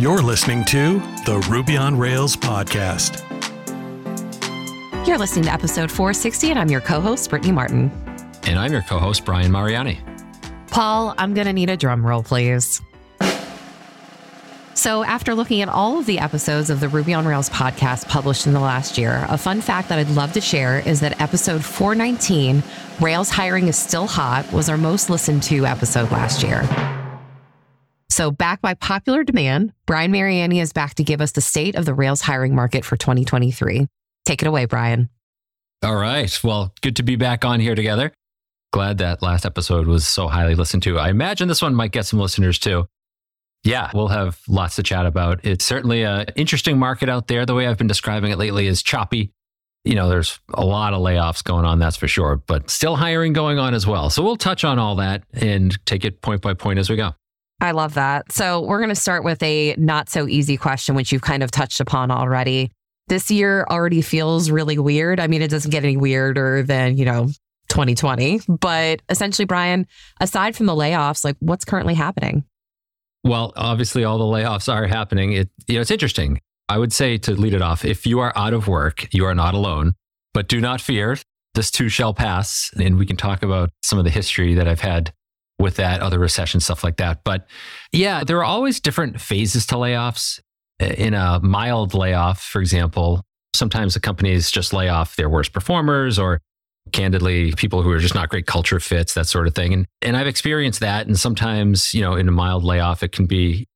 You're listening to the Ruby on Rails podcast. You're listening to episode 460, and I'm your co host, Brittany Martin. And I'm your co host, Brian Mariani. Paul, I'm going to need a drum roll, please. So, after looking at all of the episodes of the Ruby on Rails podcast published in the last year, a fun fact that I'd love to share is that episode 419, Rails Hiring is Still Hot, was our most listened to episode last year. So, back by popular demand, Brian Mariani is back to give us the state of the Rails hiring market for 2023. Take it away, Brian. All right. Well, good to be back on here together. Glad that last episode was so highly listened to. I imagine this one might get some listeners too. Yeah, we'll have lots to chat about. It's certainly an interesting market out there. The way I've been describing it lately is choppy. You know, there's a lot of layoffs going on, that's for sure, but still hiring going on as well. So we'll touch on all that and take it point by point as we go. I love that. So, we're going to start with a not so easy question, which you've kind of touched upon already. This year already feels really weird. I mean, it doesn't get any weirder than, you know, 2020. But essentially, Brian, aside from the layoffs, like what's currently happening? Well, obviously, all the layoffs are happening. It, you know, it's interesting. I would say to lead it off, if you are out of work, you are not alone, but do not fear. This too shall pass. And we can talk about some of the history that I've had with that, other recession, stuff like that. But yeah, there are always different phases to layoffs. In a mild layoff, for example, sometimes the companies just lay off their worst performers or candidly people who are just not great culture fits, that sort of thing. And and I've experienced that. And sometimes, you know, in a mild layoff, it can be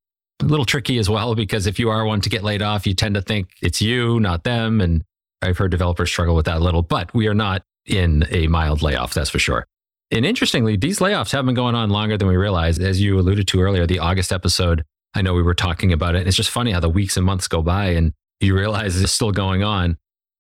a little tricky as well, because if you are one to get laid off, you tend to think it's you, not them. And I've heard developers struggle with that a little, but we are not in a mild layoff, that's for sure. And interestingly, these layoffs have been going on longer than we realized. As you alluded to earlier, the August episode, I know we were talking about it—and It's just funny how the weeks and months go by and you realize it's still going on.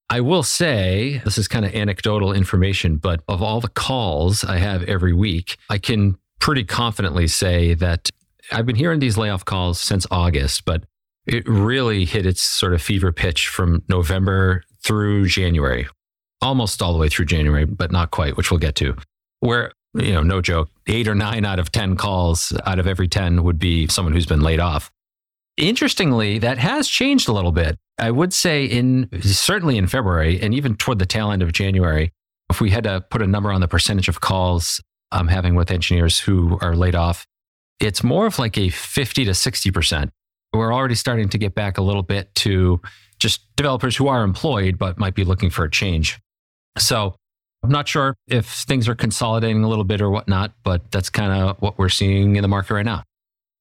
I will say, this is kind of anecdotal information, but of all the calls I have every week, I can pretty confidently say that I've been hearing these layoff calls since August, but it really hit its sort of fever pitch from November through January, almost all the way through January, but not quite, which we'll get to where, you know, no joke, eight or nine out of 10 calls out of every 10 would be someone who's been laid off. Interestingly, that has changed a little bit. I would say in certainly in February and even toward the tail end of January, if we had to put a number on the percentage of calls I'm having with engineers who are laid off, it's more of like a 50 to 60%. We're already starting to get back a little bit to just developers who are employed but might be looking for a change. So I'm not sure if things are consolidating a little bit or whatnot, but that's kind of what we're seeing in the market right now.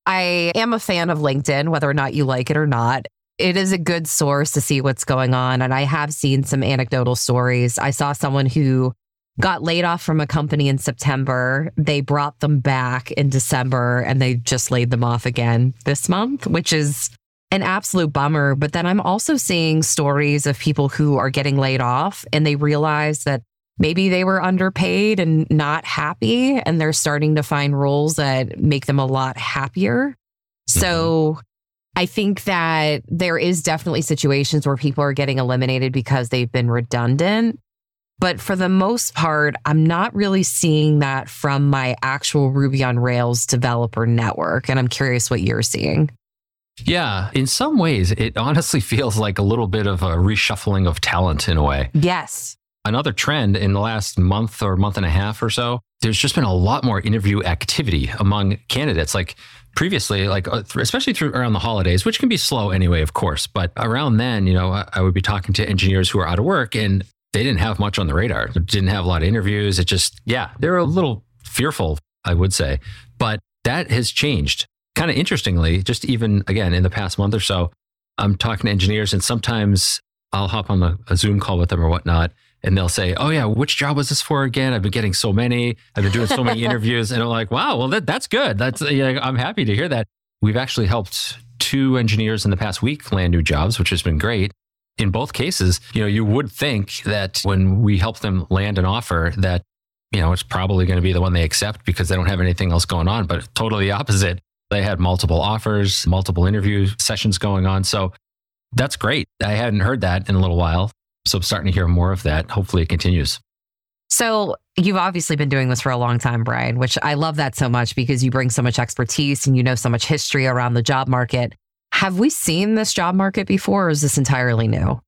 I am a fan of LinkedIn, whether or not you like it or not. It is a good source to see what's going on. And I have seen some anecdotal stories. I saw someone who got laid off from a company in September. They brought them back in December and they just laid them off again this month, which is an absolute bummer. But then I'm also seeing stories of people who are getting laid off and they realize that maybe they were underpaid and not happy and they're starting to find roles that make them a lot happier. So mm-hmm. I think that there is definitely situations where people are getting eliminated because they've been redundant. But for the most part, I'm not really seeing that from my actual Ruby on Rails developer network. And I'm curious what you're seeing. Yeah, in some ways, it honestly feels like a little bit of a reshuffling of talent in a way. Yes another trend in the last month or month and a half or so, there's just been a lot more interview activity among candidates. Like previously, like uh, especially through around the holidays, which can be slow anyway, of course. But around then, you know, I would be talking to engineers who are out of work and they didn't have much on the radar. Didn't have a lot of interviews. It just, yeah, they're a little fearful, I would say. But that has changed. Kind of interestingly, just even again in the past month or so, I'm talking to engineers and sometimes I'll hop on a, a Zoom call with them or whatnot and they'll say, "Oh yeah, which job was this for again? I've been getting so many. I've been doing so many interviews." And I'm like, "Wow, well that, that's good. That's yeah, I'm happy to hear that." We've actually helped two engineers in the past week land new jobs, which has been great. In both cases, you know, you would think that when we help them land an offer that you know, it's probably going to be the one they accept because they don't have anything else going on, but totally opposite. They had multiple offers, multiple interview sessions going on. So that's great. I hadn't heard that in a little while. So I'm starting to hear more of that. Hopefully it continues. So you've obviously been doing this for a long time, Brian, which I love that so much because you bring so much expertise and you know so much history around the job market. Have we seen this job market before or is this entirely new?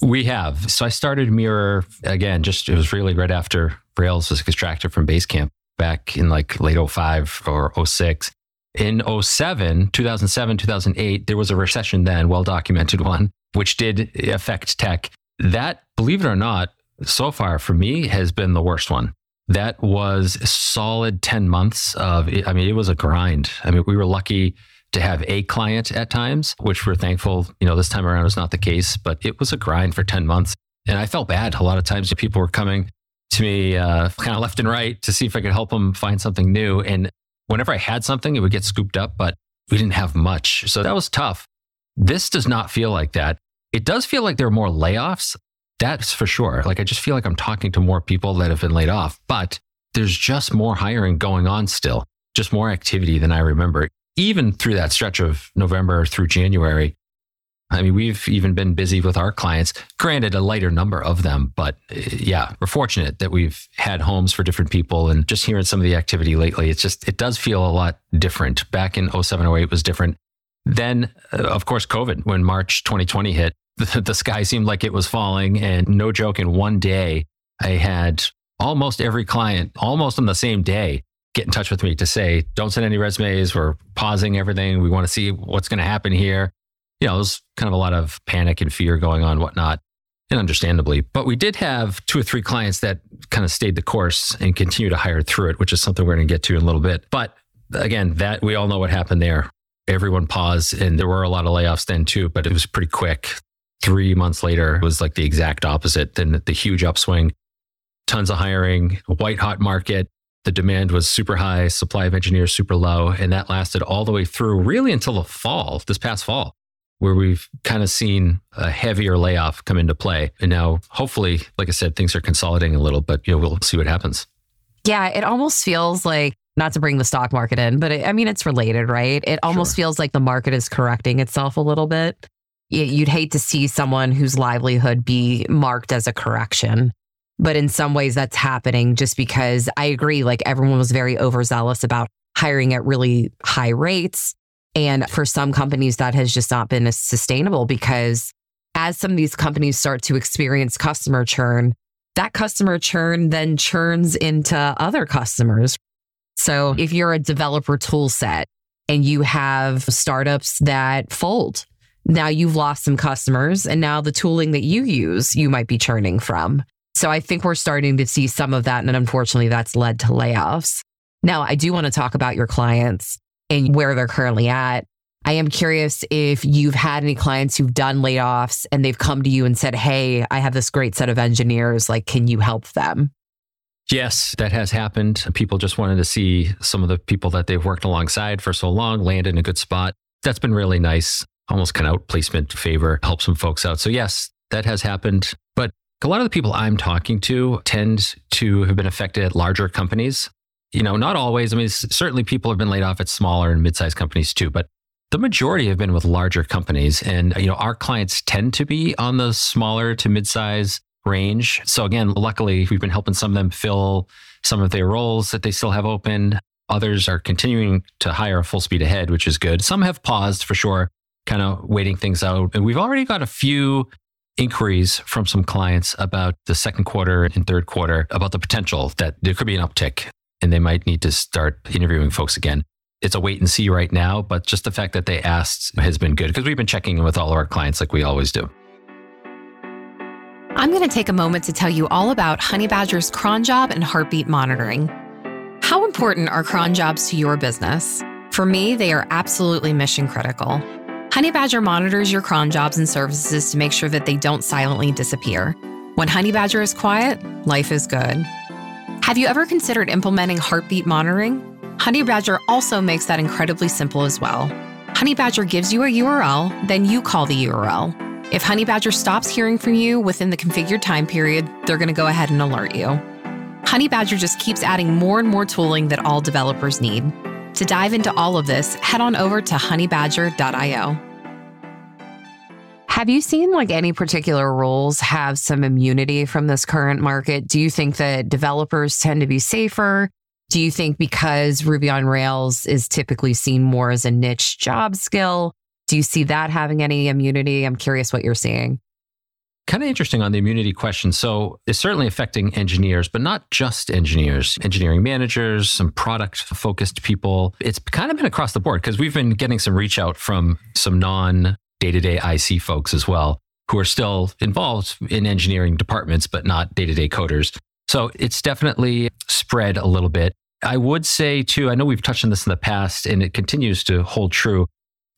We have. So I started Mirror again, just it was really right after Rails was extracted from Basecamp back in like late 05 or 06. In 07, 2007, 2008, there was a recession then, well documented one, which did affect tech. That, believe it or not, so far for me has been the worst one. That was solid 10 months of, I mean, it was a grind. I mean, we were lucky to have a client at times, which we're thankful, you know, this time around was not the case, but it was a grind for 10 months. And I felt bad. A lot of times people were coming to me uh, kind of left and right to see if I could help them find something new. And whenever I had something, it would get scooped up, but we didn't have much. So that was tough. This does not feel like that. It does feel like there are more layoffs. That's for sure. Like I just feel like I'm talking to more people that have been laid off, but there's just more hiring going on still, just more activity than I remember even through that stretch of November through January, I mean, we've even been busy with our clients, granted, a lighter number of them. But uh, yeah, we're fortunate that we've had homes for different people. And just hearing some of the activity lately, it's just, it does feel a lot different. Back in 07, 08 was different. Then, uh, of course, COVID, when March 2020 hit, the, the sky seemed like it was falling. And no joke, in one day, I had almost every client almost on the same day get in touch with me to say, don't send any resumes. We're pausing everything. We want to see what's going to happen here. You know, there's kind of a lot of panic and fear going on, whatnot, and understandably. But we did have two or three clients that kind of stayed the course and continue to hire through it, which is something we're going to get to in a little bit. But again, that we all know what happened there. Everyone paused, and there were a lot of layoffs then too, but it was pretty quick. Three months later, was like the exact opposite. Then the huge upswing, tons of hiring, white hot market the demand was super high, supply of engineers super low. And that lasted all the way through really until the fall, this past fall, where we've kind of seen a heavier layoff come into play. And now, hopefully, like I said, things are consolidating a little, but you know, we'll see what happens. Yeah, it almost feels like not to bring the stock market in, but it, I mean, it's related, right? It almost sure. feels like the market is correcting itself a little bit. You'd hate to see someone whose livelihood be marked as a correction. But in some ways, that's happening just because I agree, like everyone was very overzealous about hiring at really high rates. And for some companies, that has just not been as sustainable because as some of these companies start to experience customer churn, that customer churn then churns into other customers. So if you're a developer tool set and you have startups that fold, now you've lost some customers and now the tooling that you use, you might be churning from. So I think we're starting to see some of that. And unfortunately, that's led to layoffs. Now, I do want to talk about your clients and where they're currently at. I am curious if you've had any clients who've done layoffs and they've come to you and said, Hey, I have this great set of engineers. Like, can you help them? Yes, that has happened. People just wanted to see some of the people that they've worked alongside for so long land in a good spot. That's been really nice. Almost kind of outplacement favor, help some folks out. So, yes, that has happened. But a lot of the people I'm talking to tend to have been affected at larger companies. You know, not always. I mean, certainly people have been laid off at smaller and mid-sized companies too, but the majority have been with larger companies. And, you know, our clients tend to be on the smaller to mid-size range. So again, luckily we've been helping some of them fill some of their roles that they still have open. Others are continuing to hire full speed ahead, which is good. Some have paused for sure, kind of waiting things out. And we've already got a few inquiries from some clients about the second quarter and third quarter about the potential that there could be an uptick and they might need to start interviewing folks again. It's a wait and see right now, but just the fact that they asked has been good because we've been checking in with all of our clients like we always do. I'm going to take a moment to tell you all about Honeybadger's cron job and heartbeat monitoring. How important are cron jobs to your business? For me, they are absolutely mission critical. Honeybadger monitors your cron jobs and services to make sure that they don't silently disappear. When Honeybadger is quiet, life is good. Have you ever considered implementing heartbeat monitoring? Honeybadger also makes that incredibly simple as well. Honeybadger gives you a URL, then you call the URL. If Honeybadger stops hearing from you within the configured time period, they're going to go ahead and alert you. Honeybadger just keeps adding more and more tooling that all developers need. To dive into all of this, head on over to honeybadger.io. Have you seen like any particular roles have some immunity from this current market? Do you think that developers tend to be safer? Do you think because Ruby on Rails is typically seen more as a niche job skill, Do you see that having any immunity? I'm curious what you're seeing. Kind of interesting on the immunity question. So it's certainly affecting engineers, but not just engineers, engineering managers, some product focused people. It's kind of been across the board because we've been getting some reach out from some non day to day IC folks as well, who are still involved in engineering departments, but not day to day coders. So it's definitely spread a little bit. I would say too, I know we've touched on this in the past and it continues to hold true.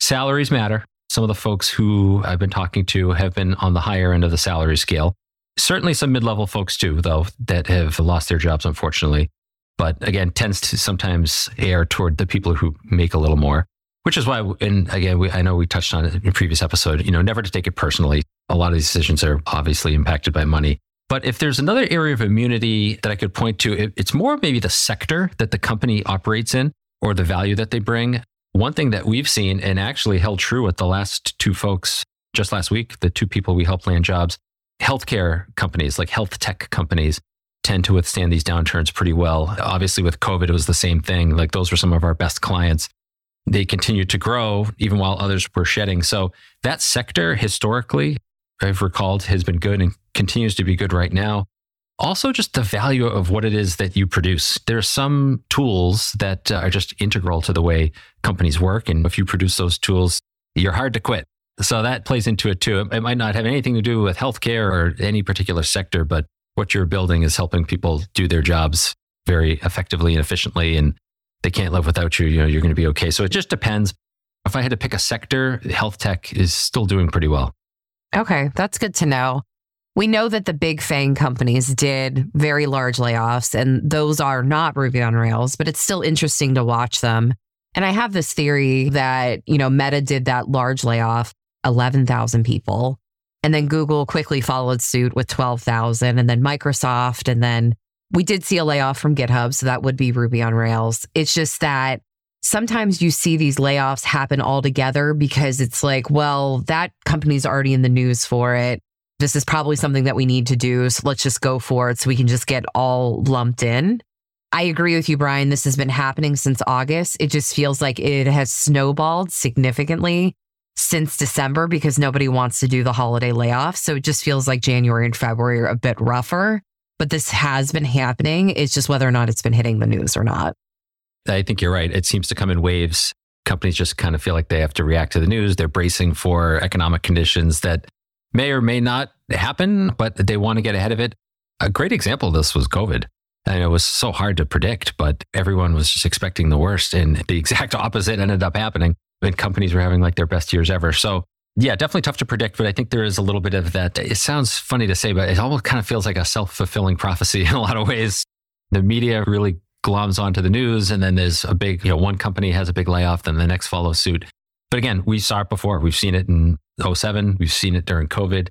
Salaries matter. Some of the folks who I've been talking to have been on the higher end of the salary scale. Certainly some mid level folks too, though, that have lost their jobs, unfortunately. But again, tends to sometimes err toward the people who make a little more, which is why, and again, we, I know we touched on it in a previous episode, you know, never to take it personally. A lot of these decisions are obviously impacted by money. But if there's another area of immunity that I could point to, it, it's more maybe the sector that the company operates in or the value that they bring. One thing that we've seen and actually held true with the last two folks just last week, the two people we helped land jobs, healthcare companies like health tech companies tend to withstand these downturns pretty well. Obviously, with COVID, it was the same thing. Like those were some of our best clients. They continued to grow even while others were shedding. So that sector historically, I've recalled, has been good and continues to be good right now also just the value of what it is that you produce. There are some tools that uh, are just integral to the way companies work. And if you produce those tools, you're hard to quit. So that plays into it too. It might not have anything to do with healthcare or any particular sector, but what you're building is helping people do their jobs very effectively and efficiently. And they can't live without you. You know, you're going to be okay. So it just depends. If I had to pick a sector, health tech is still doing pretty well. Okay, that's good to know. We know that the big FANG companies did very large layoffs, and those are not Ruby on Rails, but it's still interesting to watch them. And I have this theory that, you know, Meta did that large layoff, 11,000 people. And then Google quickly followed suit with 12,000, and then Microsoft. And then we did see a layoff from GitHub. So that would be Ruby on Rails. It's just that sometimes you see these layoffs happen all together because it's like, well, that company's already in the news for it this is probably something that we need to do. So let's just go for it so we can just get all lumped in. I agree with you, Brian. This has been happening since August. It just feels like it has snowballed significantly since December because nobody wants to do the holiday layoff. So it just feels like January and February are a bit rougher. But this has been happening. It's just whether or not it's been hitting the news or not. I think you're right. It seems to come in waves. Companies just kind of feel like they have to react to the news. They're bracing for economic conditions that may or may not happen, but they want to get ahead of it. A great example of this was COVID. And it was so hard to predict, but everyone was just expecting the worst. And the exact opposite ended up happening. And companies were having like their best years ever. So, yeah, definitely tough to predict, but I think there is a little bit of that. It sounds funny to say, but it almost kind of feels like a self fulfilling prophecy in a lot of ways. The media really gloms onto the news, and then there's a big, you know, one company has a big layoff, then the next follows suit. But again, we saw it before. We've seen it in 07. We've seen it during COVID.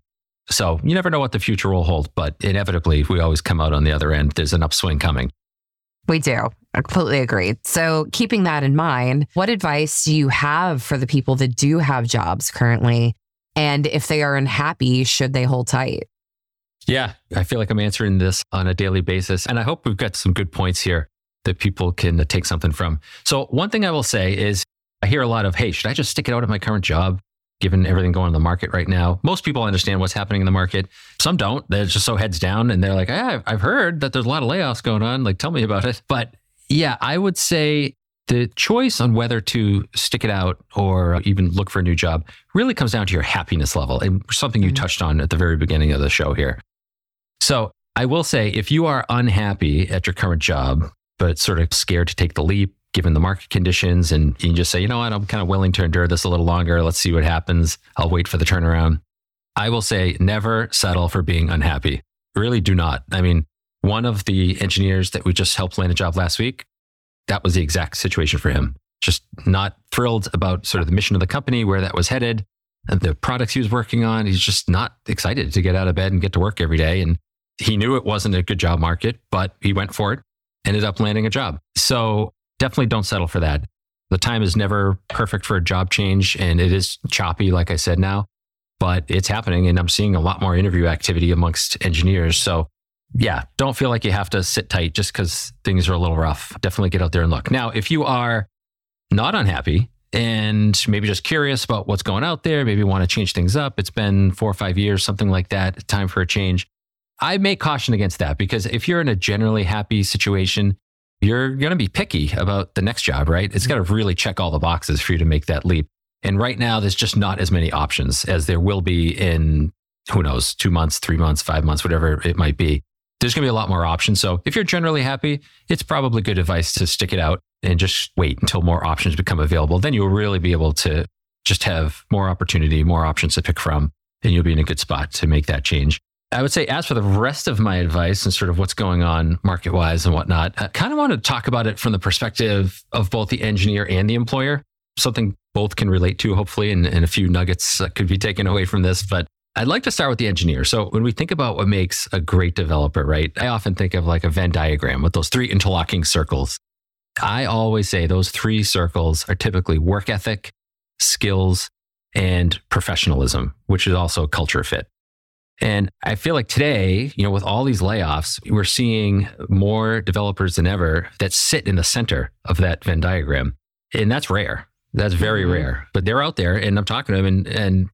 So you never know what the future will hold, but inevitably we always come out on the other end. There's an upswing coming. We do. I completely agree. So, keeping that in mind, what advice do you have for the people that do have jobs currently? And if they are unhappy, should they hold tight? Yeah, I feel like I'm answering this on a daily basis. And I hope we've got some good points here that people can take something from. So, one thing I will say is I hear a lot of, hey, should I just stick it out at my current job? Given everything going on in the market right now. Most people understand what's happening in the market. Some don't. They're just so heads down and they're like, ah, I've heard that there's a lot of layoffs going on. Like, tell me about it. But yeah, I would say the choice on whether to stick it out or even look for a new job really comes down to your happiness level and something you mm-hmm. touched on at the very beginning of the show here. So I will say if you are unhappy at your current job, but sort of scared to take the leap, given the market conditions and you just say, you know what, I'm kind of willing to endure this a little longer. Let's see what happens. I'll wait for the turnaround. I will say never settle for being unhappy. Really do not. I mean, one of the engineers that we just helped land a job last week, that was the exact situation for him. Just not thrilled about sort of the mission of the company, where that was headed, and the products he was working on. He's just not excited to get out of bed and get to work every day. And he knew it wasn't a good job market, but he went for it, ended up landing a job. So definitely don't settle for that. The time is never perfect for a job change and it is choppy, like I said now, but it's happening. And I'm seeing a lot more interview activity amongst engineers. So, yeah, don't feel like you have to sit tight just because things are a little rough. Definitely get out there and look. Now, if you are not unhappy and maybe just curious about what's going out there, maybe want to change things up. It's been four or five years, something like that. Time for a change. I may caution against that because if you're in a generally happy situation, you're going to be picky about the next job, right? It's got to really check all the boxes for you to make that leap. And right now, there's just not as many options as there will be in, who knows, two months, three months, five months, whatever it might be. There's going to be a lot more options. So if you're generally happy, it's probably good advice to stick it out and just wait until more options become available. Then you'll really be able to just have more opportunity, more options to pick from, and you'll be in a good spot to make that change. I would say, as for the rest of my advice and sort of what's going on market wise and whatnot, I kind of want to talk about it from the perspective of both the engineer and the employer, something both can relate to, hopefully, and, and a few nuggets that could be taken away from this. But I'd like to start with the engineer. So when we think about what makes a great developer, right? I often think of like a Venn diagram with those three interlocking circles. I always say those three circles are typically work ethic, skills, and professionalism, which is also culture fit. And I feel like today, you know, with all these layoffs, we're seeing more developers than ever that sit in the center of that Venn diagram. And that's rare. That's very mm-hmm. rare. But they're out there and I'm talking to them and and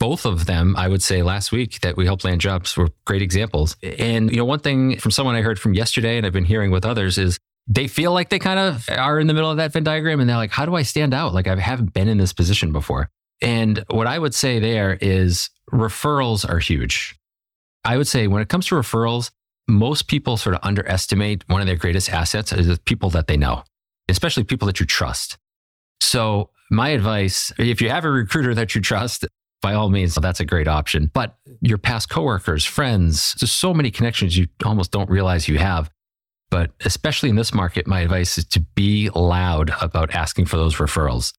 both of them, I would say last week that we helped land jobs were great examples. And you know, one thing from someone I heard from yesterday and I've been hearing with others is they feel like they kind of are in the middle of that Venn diagram and they're like, how do I stand out? Like I haven't been in this position before. And what I would say there is referrals are huge. I would say when it comes to referrals, most people sort of underestimate one of their greatest assets is the people that they know, especially people that you trust. So, my advice if you have a recruiter that you trust, by all means, that's a great option. But your past coworkers, friends, there's so many connections you almost don't realize you have. But especially in this market, my advice is to be loud about asking for those referrals.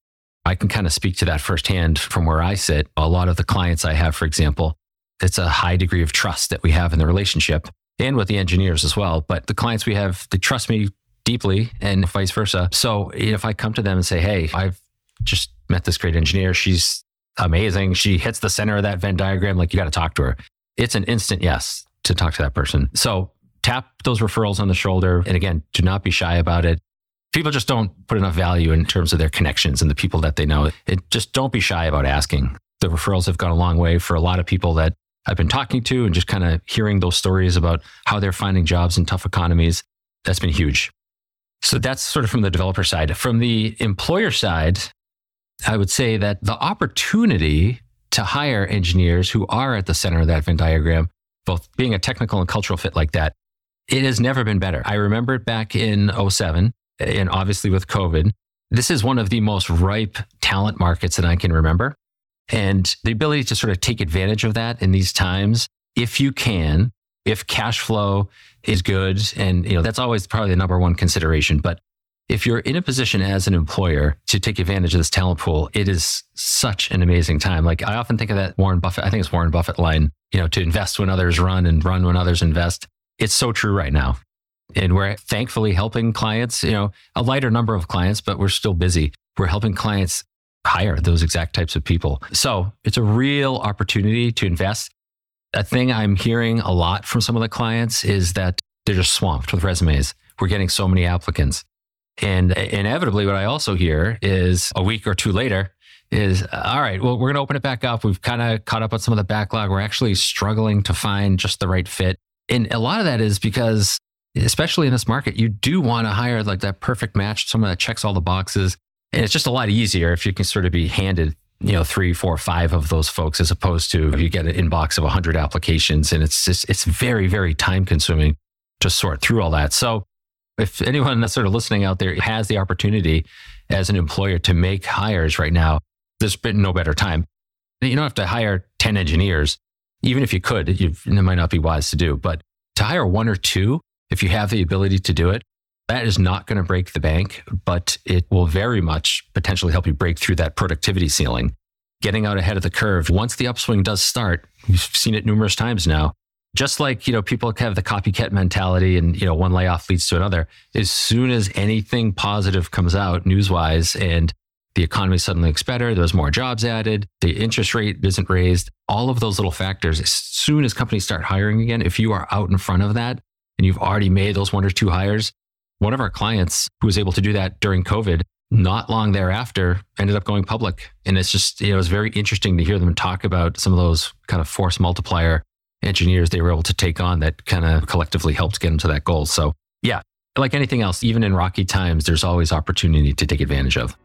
I can kind of speak to that firsthand from where I sit. A lot of the clients I have, for example, it's a high degree of trust that we have in the relationship and with the engineers as well. But the clients we have, they trust me deeply and vice versa. So if I come to them and say, Hey, I've just met this great engineer. She's amazing. She hits the center of that Venn diagram. Like you got to talk to her. It's an instant yes to talk to that person. So tap those referrals on the shoulder. And again, do not be shy about it people just don't put enough value in terms of their connections and the people that they know. It just don't be shy about asking. The referrals have gone a long way for a lot of people that I've been talking to and just kind of hearing those stories about how they're finding jobs in tough economies. That's been huge. So that's sort of from the developer side. From the employer side, I would say that the opportunity to hire engineers who are at the center of that Venn diagram, both being a technical and cultural fit like that, it has never been better. I remember it back in 07 and obviously with COVID, this is one of the most ripe talent markets that I can remember. And the ability to sort of take advantage of that in these times, if you can, if cash flow is good, and you know, that's always probably the number one consideration. But if you're in a position as an employer to take advantage of this talent pool, it is such an amazing time. Like I often think of that Warren Buffett, I think it's Warren Buffett line, you know, to invest when others run and run when others invest. It's so true right now. And we're thankfully helping clients, you know, a lighter number of clients, but we're still busy. We're helping clients hire those exact types of people. So it's a real opportunity to invest. A thing I'm hearing a lot from some of the clients is that they're just swamped with resumes. We're getting so many applicants. And inevitably, what I also hear is a week or two later, is all right, well, we're going to open it back up. We've kind of caught up on some of the backlog. We're actually struggling to find just the right fit. And a lot of that is because especially in this market, you do want to hire like that perfect match, someone that checks all the boxes. And it's just a lot easier if you can sort of be handed, you know, three, four, five of those folks as opposed to you get an inbox of 100 applications. And it's just, it's very, very time consuming to sort through all that. So if anyone that's sort of listening out there has the opportunity as an employer to make hires right now, there's been no better time. You don't have to hire 10 engineers. Even if you could, it might not be wise to do, but to hire one or two if you have the ability to do it, that is not going to break the bank, but it will very much potentially help you break through that productivity ceiling. Getting out ahead of the curve. Once the upswing does start, we've seen it numerous times now. Just like, you know, people have the copycat mentality and, you know, one layoff leads to another. As soon as anything positive comes out news wise and the economy suddenly looks better, there's more jobs added, the interest rate isn't raised, all of those little factors, as soon as companies start hiring again, if you are out in front of that, and you've already made those one or two hires. One of our clients who was able to do that during COVID not long thereafter ended up going public. And it's just, you know, it was very interesting to hear them talk about some of those kind of force multiplier engineers they were able to take on that kind of collectively helped get them to that goal. So, yeah, like anything else, even in rocky times, there's always opportunity to take advantage of.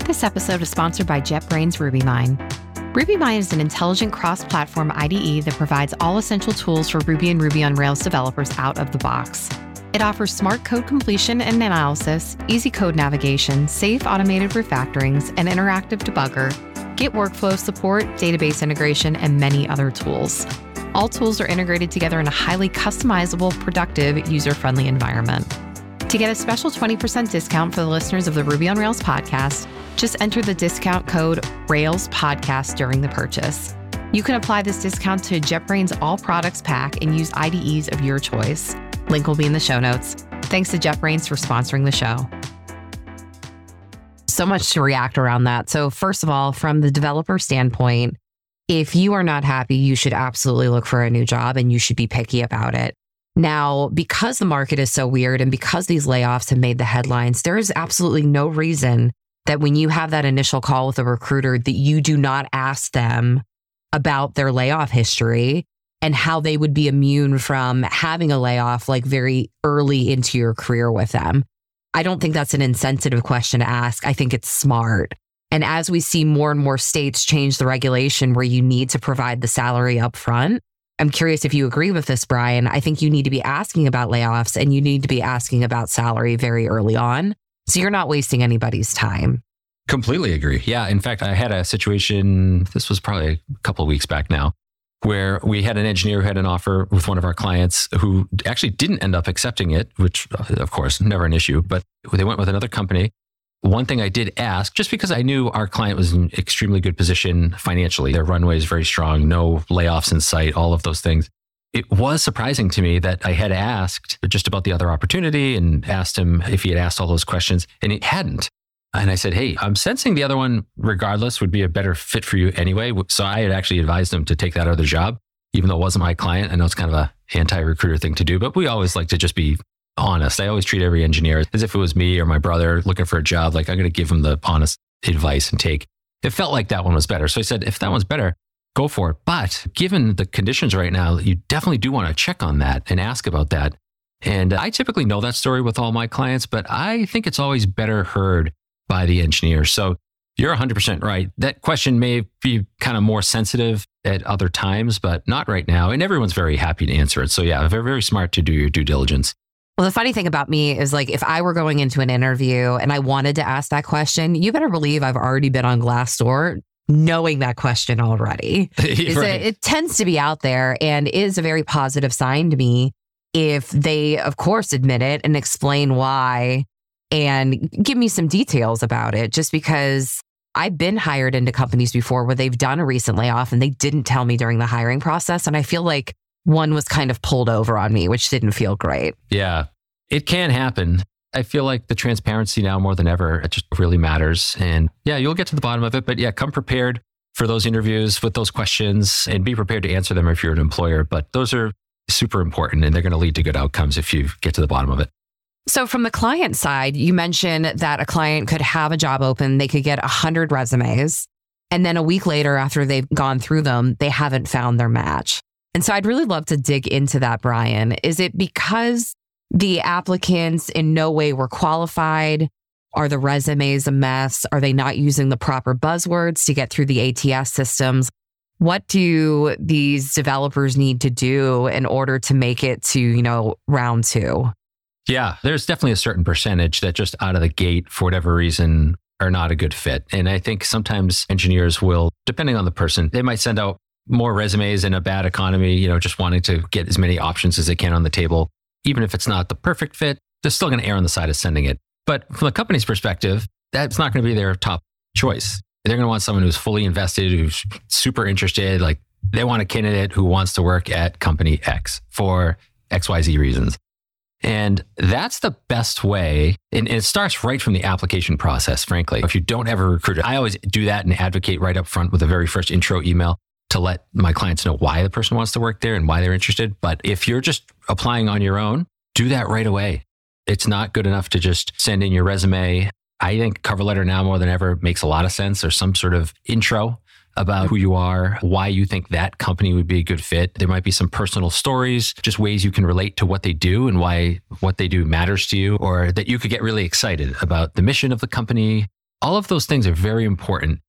This episode is sponsored by JetBrains RubyMine. RubyMine is an intelligent cross platform IDE that provides all essential tools for Ruby and Ruby on Rails developers out of the box. It offers smart code completion and analysis, easy code navigation, safe automated refactorings, and interactive debugger, Git workflow support, database integration, and many other tools. All tools are integrated together in a highly customizable, productive, user friendly environment. To get a special 20% discount for the listeners of the Ruby on Rails podcast, just enter the discount code Rails Podcast during the purchase. You can apply this discount to JetBrains All Products Pack and use IDEs of your choice. Link will be in the show notes. Thanks to JetBrains for sponsoring the show. So much to react around that. So, first of all, from the developer standpoint, if you are not happy, you should absolutely look for a new job and you should be picky about it. Now, because the market is so weird and because these layoffs have made the headlines, there is absolutely no reason that when you have that initial call with a recruiter that you do not ask them about their layoff history and how they would be immune from having a layoff like very early into your career with them. I don't think that's an insensitive question to ask. I think it's smart. And as we see more and more states change the regulation where you need to provide the salary up front, I'm curious if you agree with this, Brian. I think you need to be asking about layoffs and you need to be asking about salary very early on. So you're not wasting anybody's time. Completely agree. Yeah. In fact, I had a situation, this was probably a couple of weeks back now, where we had an engineer who had an offer with one of our clients who actually didn't end up accepting it, which, of course, never an issue, but they went with another company. One thing I did ask, just because I knew our client was in extremely good position financially, their runway is very strong, no layoffs in sight, all of those things. It was surprising to me that I had asked just about the other opportunity and asked him if he had asked all those questions, and he hadn't. And I said, Hey, I'm sensing the other one, regardless, would be a better fit for you anyway. So I had actually advised him to take that other job, even though it wasn't my client. I know it's kind of a anti recruiter thing to do, but we always like to just be honest. I always treat every engineer as if it was me or my brother looking for a job. Like I'm going to give him the honest advice and take. It felt like that one was better. So I said, if that one's better, go for it. But given the conditions right now, you definitely do want to check on that and ask about that. And I typically know that story with all my clients, but I think it's always better heard by the engineer. So you're 100% right. That question may be kind of more sensitive at other times, but not right now. And everyone's very happy to answer it. So, yeah, very, very smart to do your due diligence. Well, the funny thing about me is like if I were going into an interview and I wanted to ask that question, you better believe I've already been on Glassdoor knowing that question already. right. it, it tends to be out there and is a very positive sign to me if they, of course, admit it and explain why and give me some details about it just because I've been hired into companies before where they've done a recent layoff and they didn't tell me during the hiring process. And I feel like one was kind of pulled over on me, which didn't feel great. Yeah, it can happen. I feel like the transparency now more than ever, it just really matters. And yeah, you'll get to the bottom of it. But yeah, come prepared for those interviews with those questions and be prepared to answer them if you're an employer. But those are super important and they're going to lead to good outcomes if you get to the bottom of it. So, from the client side, you mentioned that a client could have a job open, they could get 100 resumes. And then a week later, after they've gone through them, they haven't found their match. And so I'd really love to dig into that, Brian. Is it because the applicants in no way were qualified? Are the resumes a mess? Are they not using the proper buzzwords to get through the ATS systems? What do these developers need to do in order to make it to, you know, round two? Yeah, there's definitely a certain percentage that just out of the gate, for whatever reason, are not a good fit. And I think sometimes engineers will, depending on the person, they might send out more resumes in a bad economy, you know, just wanting to get as many options as they can on the table. Even if it's not the perfect fit, they're still going to err on the side of sending it. But from the company's perspective, that's not going to be their top choice. They're going to want someone who's fully invested, who's super interested. Like they want a candidate who wants to work at company X for XYZ reasons. And that's the best way. And it starts right from the application process, frankly. If you don't have a recruiter, I always do that and advocate right up front with the very first intro email to let my clients know why the person wants to work there and why they're interested. But if you're just applying on your own, do that right away. It's not good enough to just send in your resume. I think cover letter now more than ever makes a lot of sense. There's some sort of intro about who you are, why you think that company would be a good fit. There might be some personal stories, just ways you can relate to what they do and why what they do matters to you, or that you could get really excited about the mission of the company. All of those things are very important.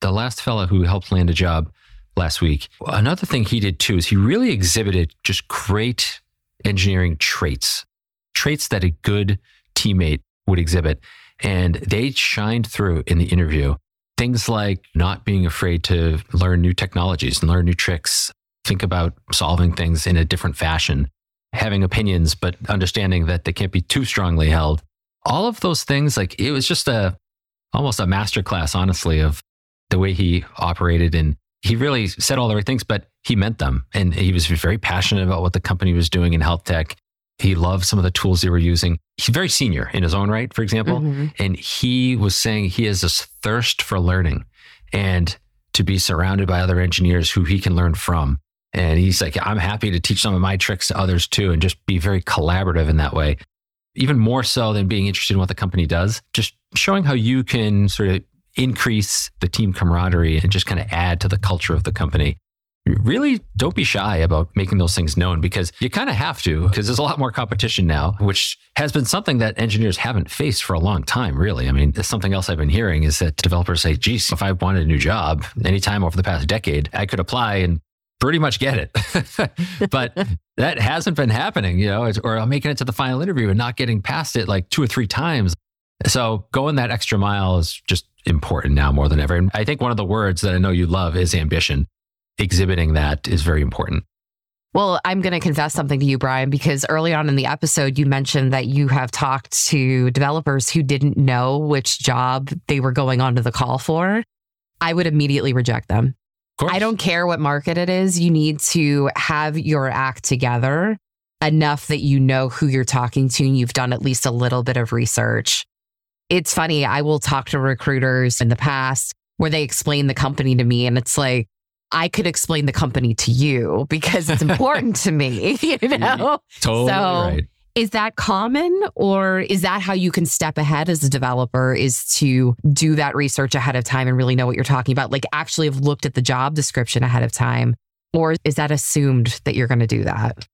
The last fellow who helped land a job last week, another thing he did too is he really exhibited just great engineering traits, traits that a good teammate would exhibit. And they shined through in the interview. Things like not being afraid to learn new technologies and learn new tricks, think about solving things in a different fashion, having opinions, but understanding that they can't be too strongly held. All of those things, like it was just a almost a masterclass, honestly, of the way he operated. And he really said all the right things, but he meant them. And he was very passionate about what the company was doing in health tech. He loved some of the tools they were using. He's very senior in his own right, for example. Mm-hmm. And he was saying he has this thirst for learning and to be surrounded by other engineers who he can learn from. And he's like, I'm happy to teach some of my tricks to others too, and just be very collaborative in that way. Even more so than being interested in what the company does, just showing how you can sort of increase the team camaraderie and just kind of add to the culture of the company. Really don't be shy about making those things known because you kind of have to because there's a lot more competition now which has been something that engineers haven't faced for a long time really. I mean something else i've been hearing is that developers say geez if i wanted a new job anytime over the past decade i could apply and pretty much get it. But that hasn't been happening you know? Or i'm making it to the final interview and not getting past it like two or three times so going that extra mile is just important now more than ever and i think one of the words that i know you love is ambition exhibiting that is very important. Well, I'm going to confess something to you, Brian, because early on in the episode, you mentioned that you have talked to developers who didn't know which job they were going onto the call for. I would immediately reject them. I don't care what market it is. You need to have your act together enough that you know who you're talking to and you've done at least a little bit of research. It's funny. I will talk to recruiters in the past where they explain the company to me and it's like, I could explain the company to you because it's important to me, you know? Totally so, right. Is that common or is that how you can step ahead as a developer is to do that research ahead of time and really know what you're talking about? Like actually have looked at the job description ahead of time? Or is that assumed that you're going to do that?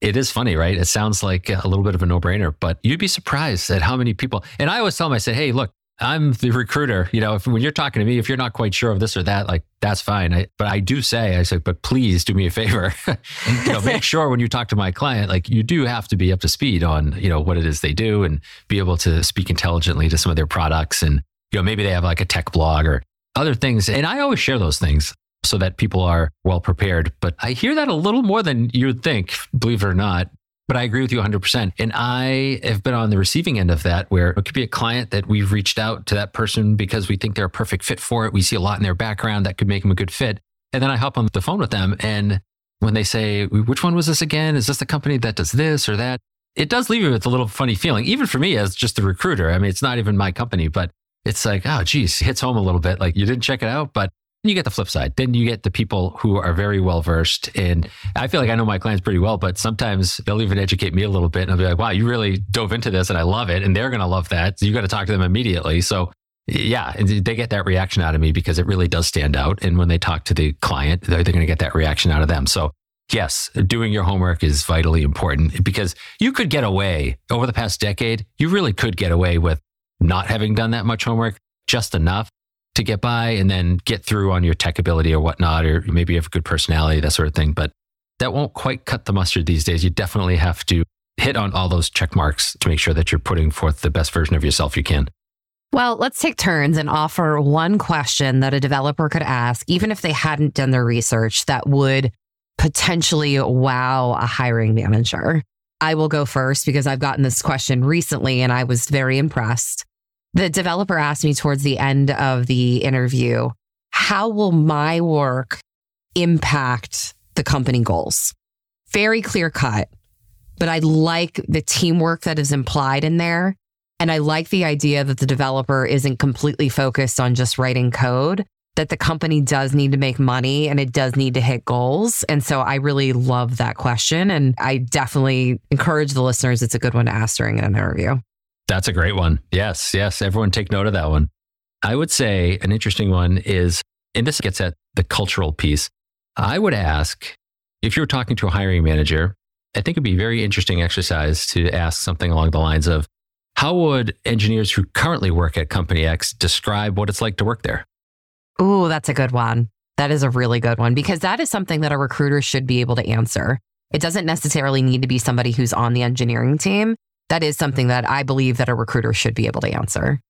It is funny, right? It sounds like a little bit of a no brainer, but you'd be surprised at how many people. And I always tell them, I say, hey, look, I'm the recruiter. You know, if when you're talking to me, if you're not quite sure of this or that, like that's fine. I, but I do say, I say, but please do me a favor. you know, make sure when you talk to my client, like you do have to be up to speed on, you know, what it is they do and be able to speak intelligently to some of their products. And, you know, maybe they have like a tech blog or other things. And I always share those things so that people are well prepared. But I hear that a little more than you would think, believe it or not. But I agree with you 100%. And I have been on the receiving end of that, where it could be a client that we've reached out to that person because we think they're a perfect fit for it. We see a lot in their background that could make them a good fit. And then I hop on the phone with them. And when they say, which one was this again? Is this the company that does this or that? It does leave you with a little funny feeling, even for me as just a recruiter. I mean, it's not even my company, but it's like, oh, geez, hits home a little bit. Like you didn't check it out, but you get the flip side. Then you get the people who are very well versed. And I feel like I know my clients pretty well, but sometimes they'll even educate me a little bit. And I'll be like, wow, you really dove into this and I love it. And they're going to love that. So you got to talk to them immediately. So yeah, they get that reaction out of me because it really does stand out. And when they talk to the client, they're, they're going to get that reaction out of them. So yes, doing your homework is vitally important because you could get away over the past decade. You really could get away with not having done that much homework, just enough to get by and then get through on your tech ability or whatnot, or maybe you have a good personality, that sort of thing. But that won't quite cut the mustard these days. You definitely have to hit on all those check marks to make sure that you're putting forth the best version of yourself you can. Well, let's take turns and offer one question that a developer could ask, even if they hadn't done their research, that would potentially wow a hiring manager. I will go first because I've gotten this question recently and I was very impressed. The developer asked me towards the end of the interview, how will my work impact the company goals? Very clear cut, but I like the teamwork that is implied in there. And I like the idea that the developer isn't completely focused on just writing code, that the company does need to make money and it does need to hit goals. And so I really love that question. And I definitely encourage the listeners, it's a good one to ask during an interview. That's a great one. Yes, yes. Everyone take note of that one. I would say an interesting one is, and this gets at the cultural piece. I would ask if you're talking to a hiring manager, I think it'd be a very interesting exercise to ask something along the lines of how would engineers who currently work at company X describe what it's like to work there? Oh, that's a good one. That is a really good one because that is something that a recruiter should be able to answer. It doesn't necessarily need to be somebody who's on the engineering team. That is something that I believe that a recruiter should be able to answer.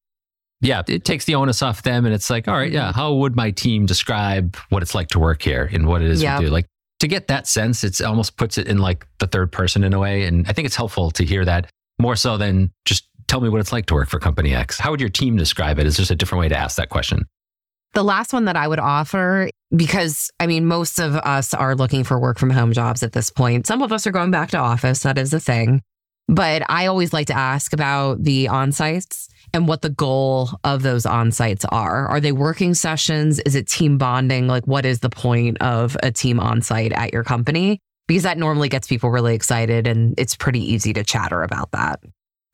Yeah, it takes the onus off them and it's like, all right, yeah, how would my team describe what it's like to work here and what it is yep. we do? Like to get that sense, it's almost puts it in like the third person in a way. And I think it's helpful to hear that more so than just tell me what it's like to work for company X. How would your team describe it? Is just a different way to ask that question. The last one that I would offer, because I mean, most of us are looking for work from home jobs at this point. Some of us are going back to office. That is a thing. But I always like to ask about the on sites and what the goal of those on sites are. Are they working sessions? Is it team bonding? Like, what is the point of a team on site at your company? Because that normally gets people really excited and it's pretty easy to chatter about that.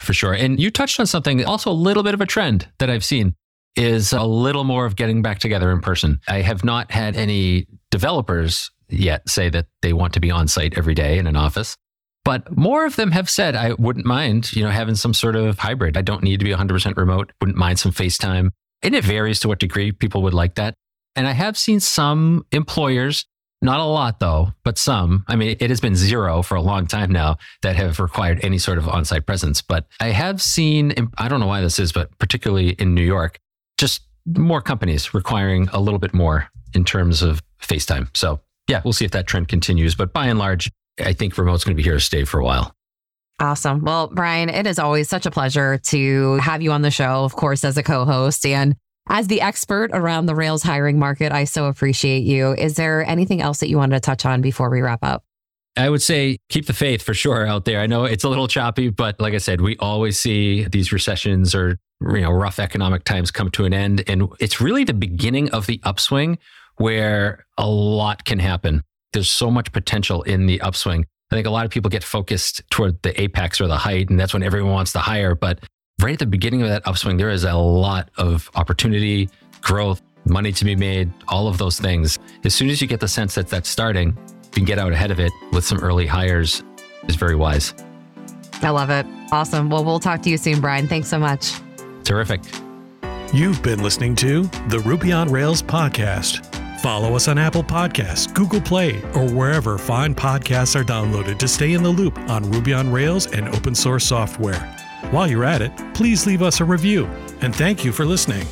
For sure. And you touched on something, also a little bit of a trend that I've seen is a little more of getting back together in person. I have not had any developers yet say that they want to be on site every day in an office. But more of them have said, I wouldn't mind, you know, having some sort of hybrid. I don't need to be 100% remote. Wouldn't mind some FaceTime. And it varies to what degree people would like that. And I have seen some employers, not a lot though, but some. I mean, it has been zero for a long time now that have required any sort of on site presence. But I have seen, I don't know why this is, but particularly in New York, just more companies requiring a little bit more in terms of FaceTime. So yeah, we'll see if that trend continues. But by and large, I think remote's going to be here to stay for a while. Awesome. Well, Brian, it is always such a pleasure to have you on the show, of course, as a co host and as the expert around the Rails hiring market. I so appreciate you. Is there anything else that you wanted to touch on before we wrap up? I would say keep the faith for sure out there. I know it's a little choppy, but like I said, we always see these recessions or you know rough economic times come to an end and it's really the beginning of the upswing where a lot can happen there's so much potential in the upswing. I think a lot of people get focused toward the apex or the height and that's when everyone wants to hire. But right at the beginning of that upswing there is a lot of opportunity growth money to be made all of those things. As soon as you get the sense that that's starting you can get out ahead of it with some early hires is very wise. I love it. Awesome. Well we'll talk to you soon brian. Thanks so much. Terrific. You've been listening to the Ruby on Rails podcast. Follow us on Apple Podcasts, Google Play, or wherever fine podcasts are downloaded to stay in the loop on Ruby on Rails and open source software. While you're at it, please leave us a review. And thank you for listening.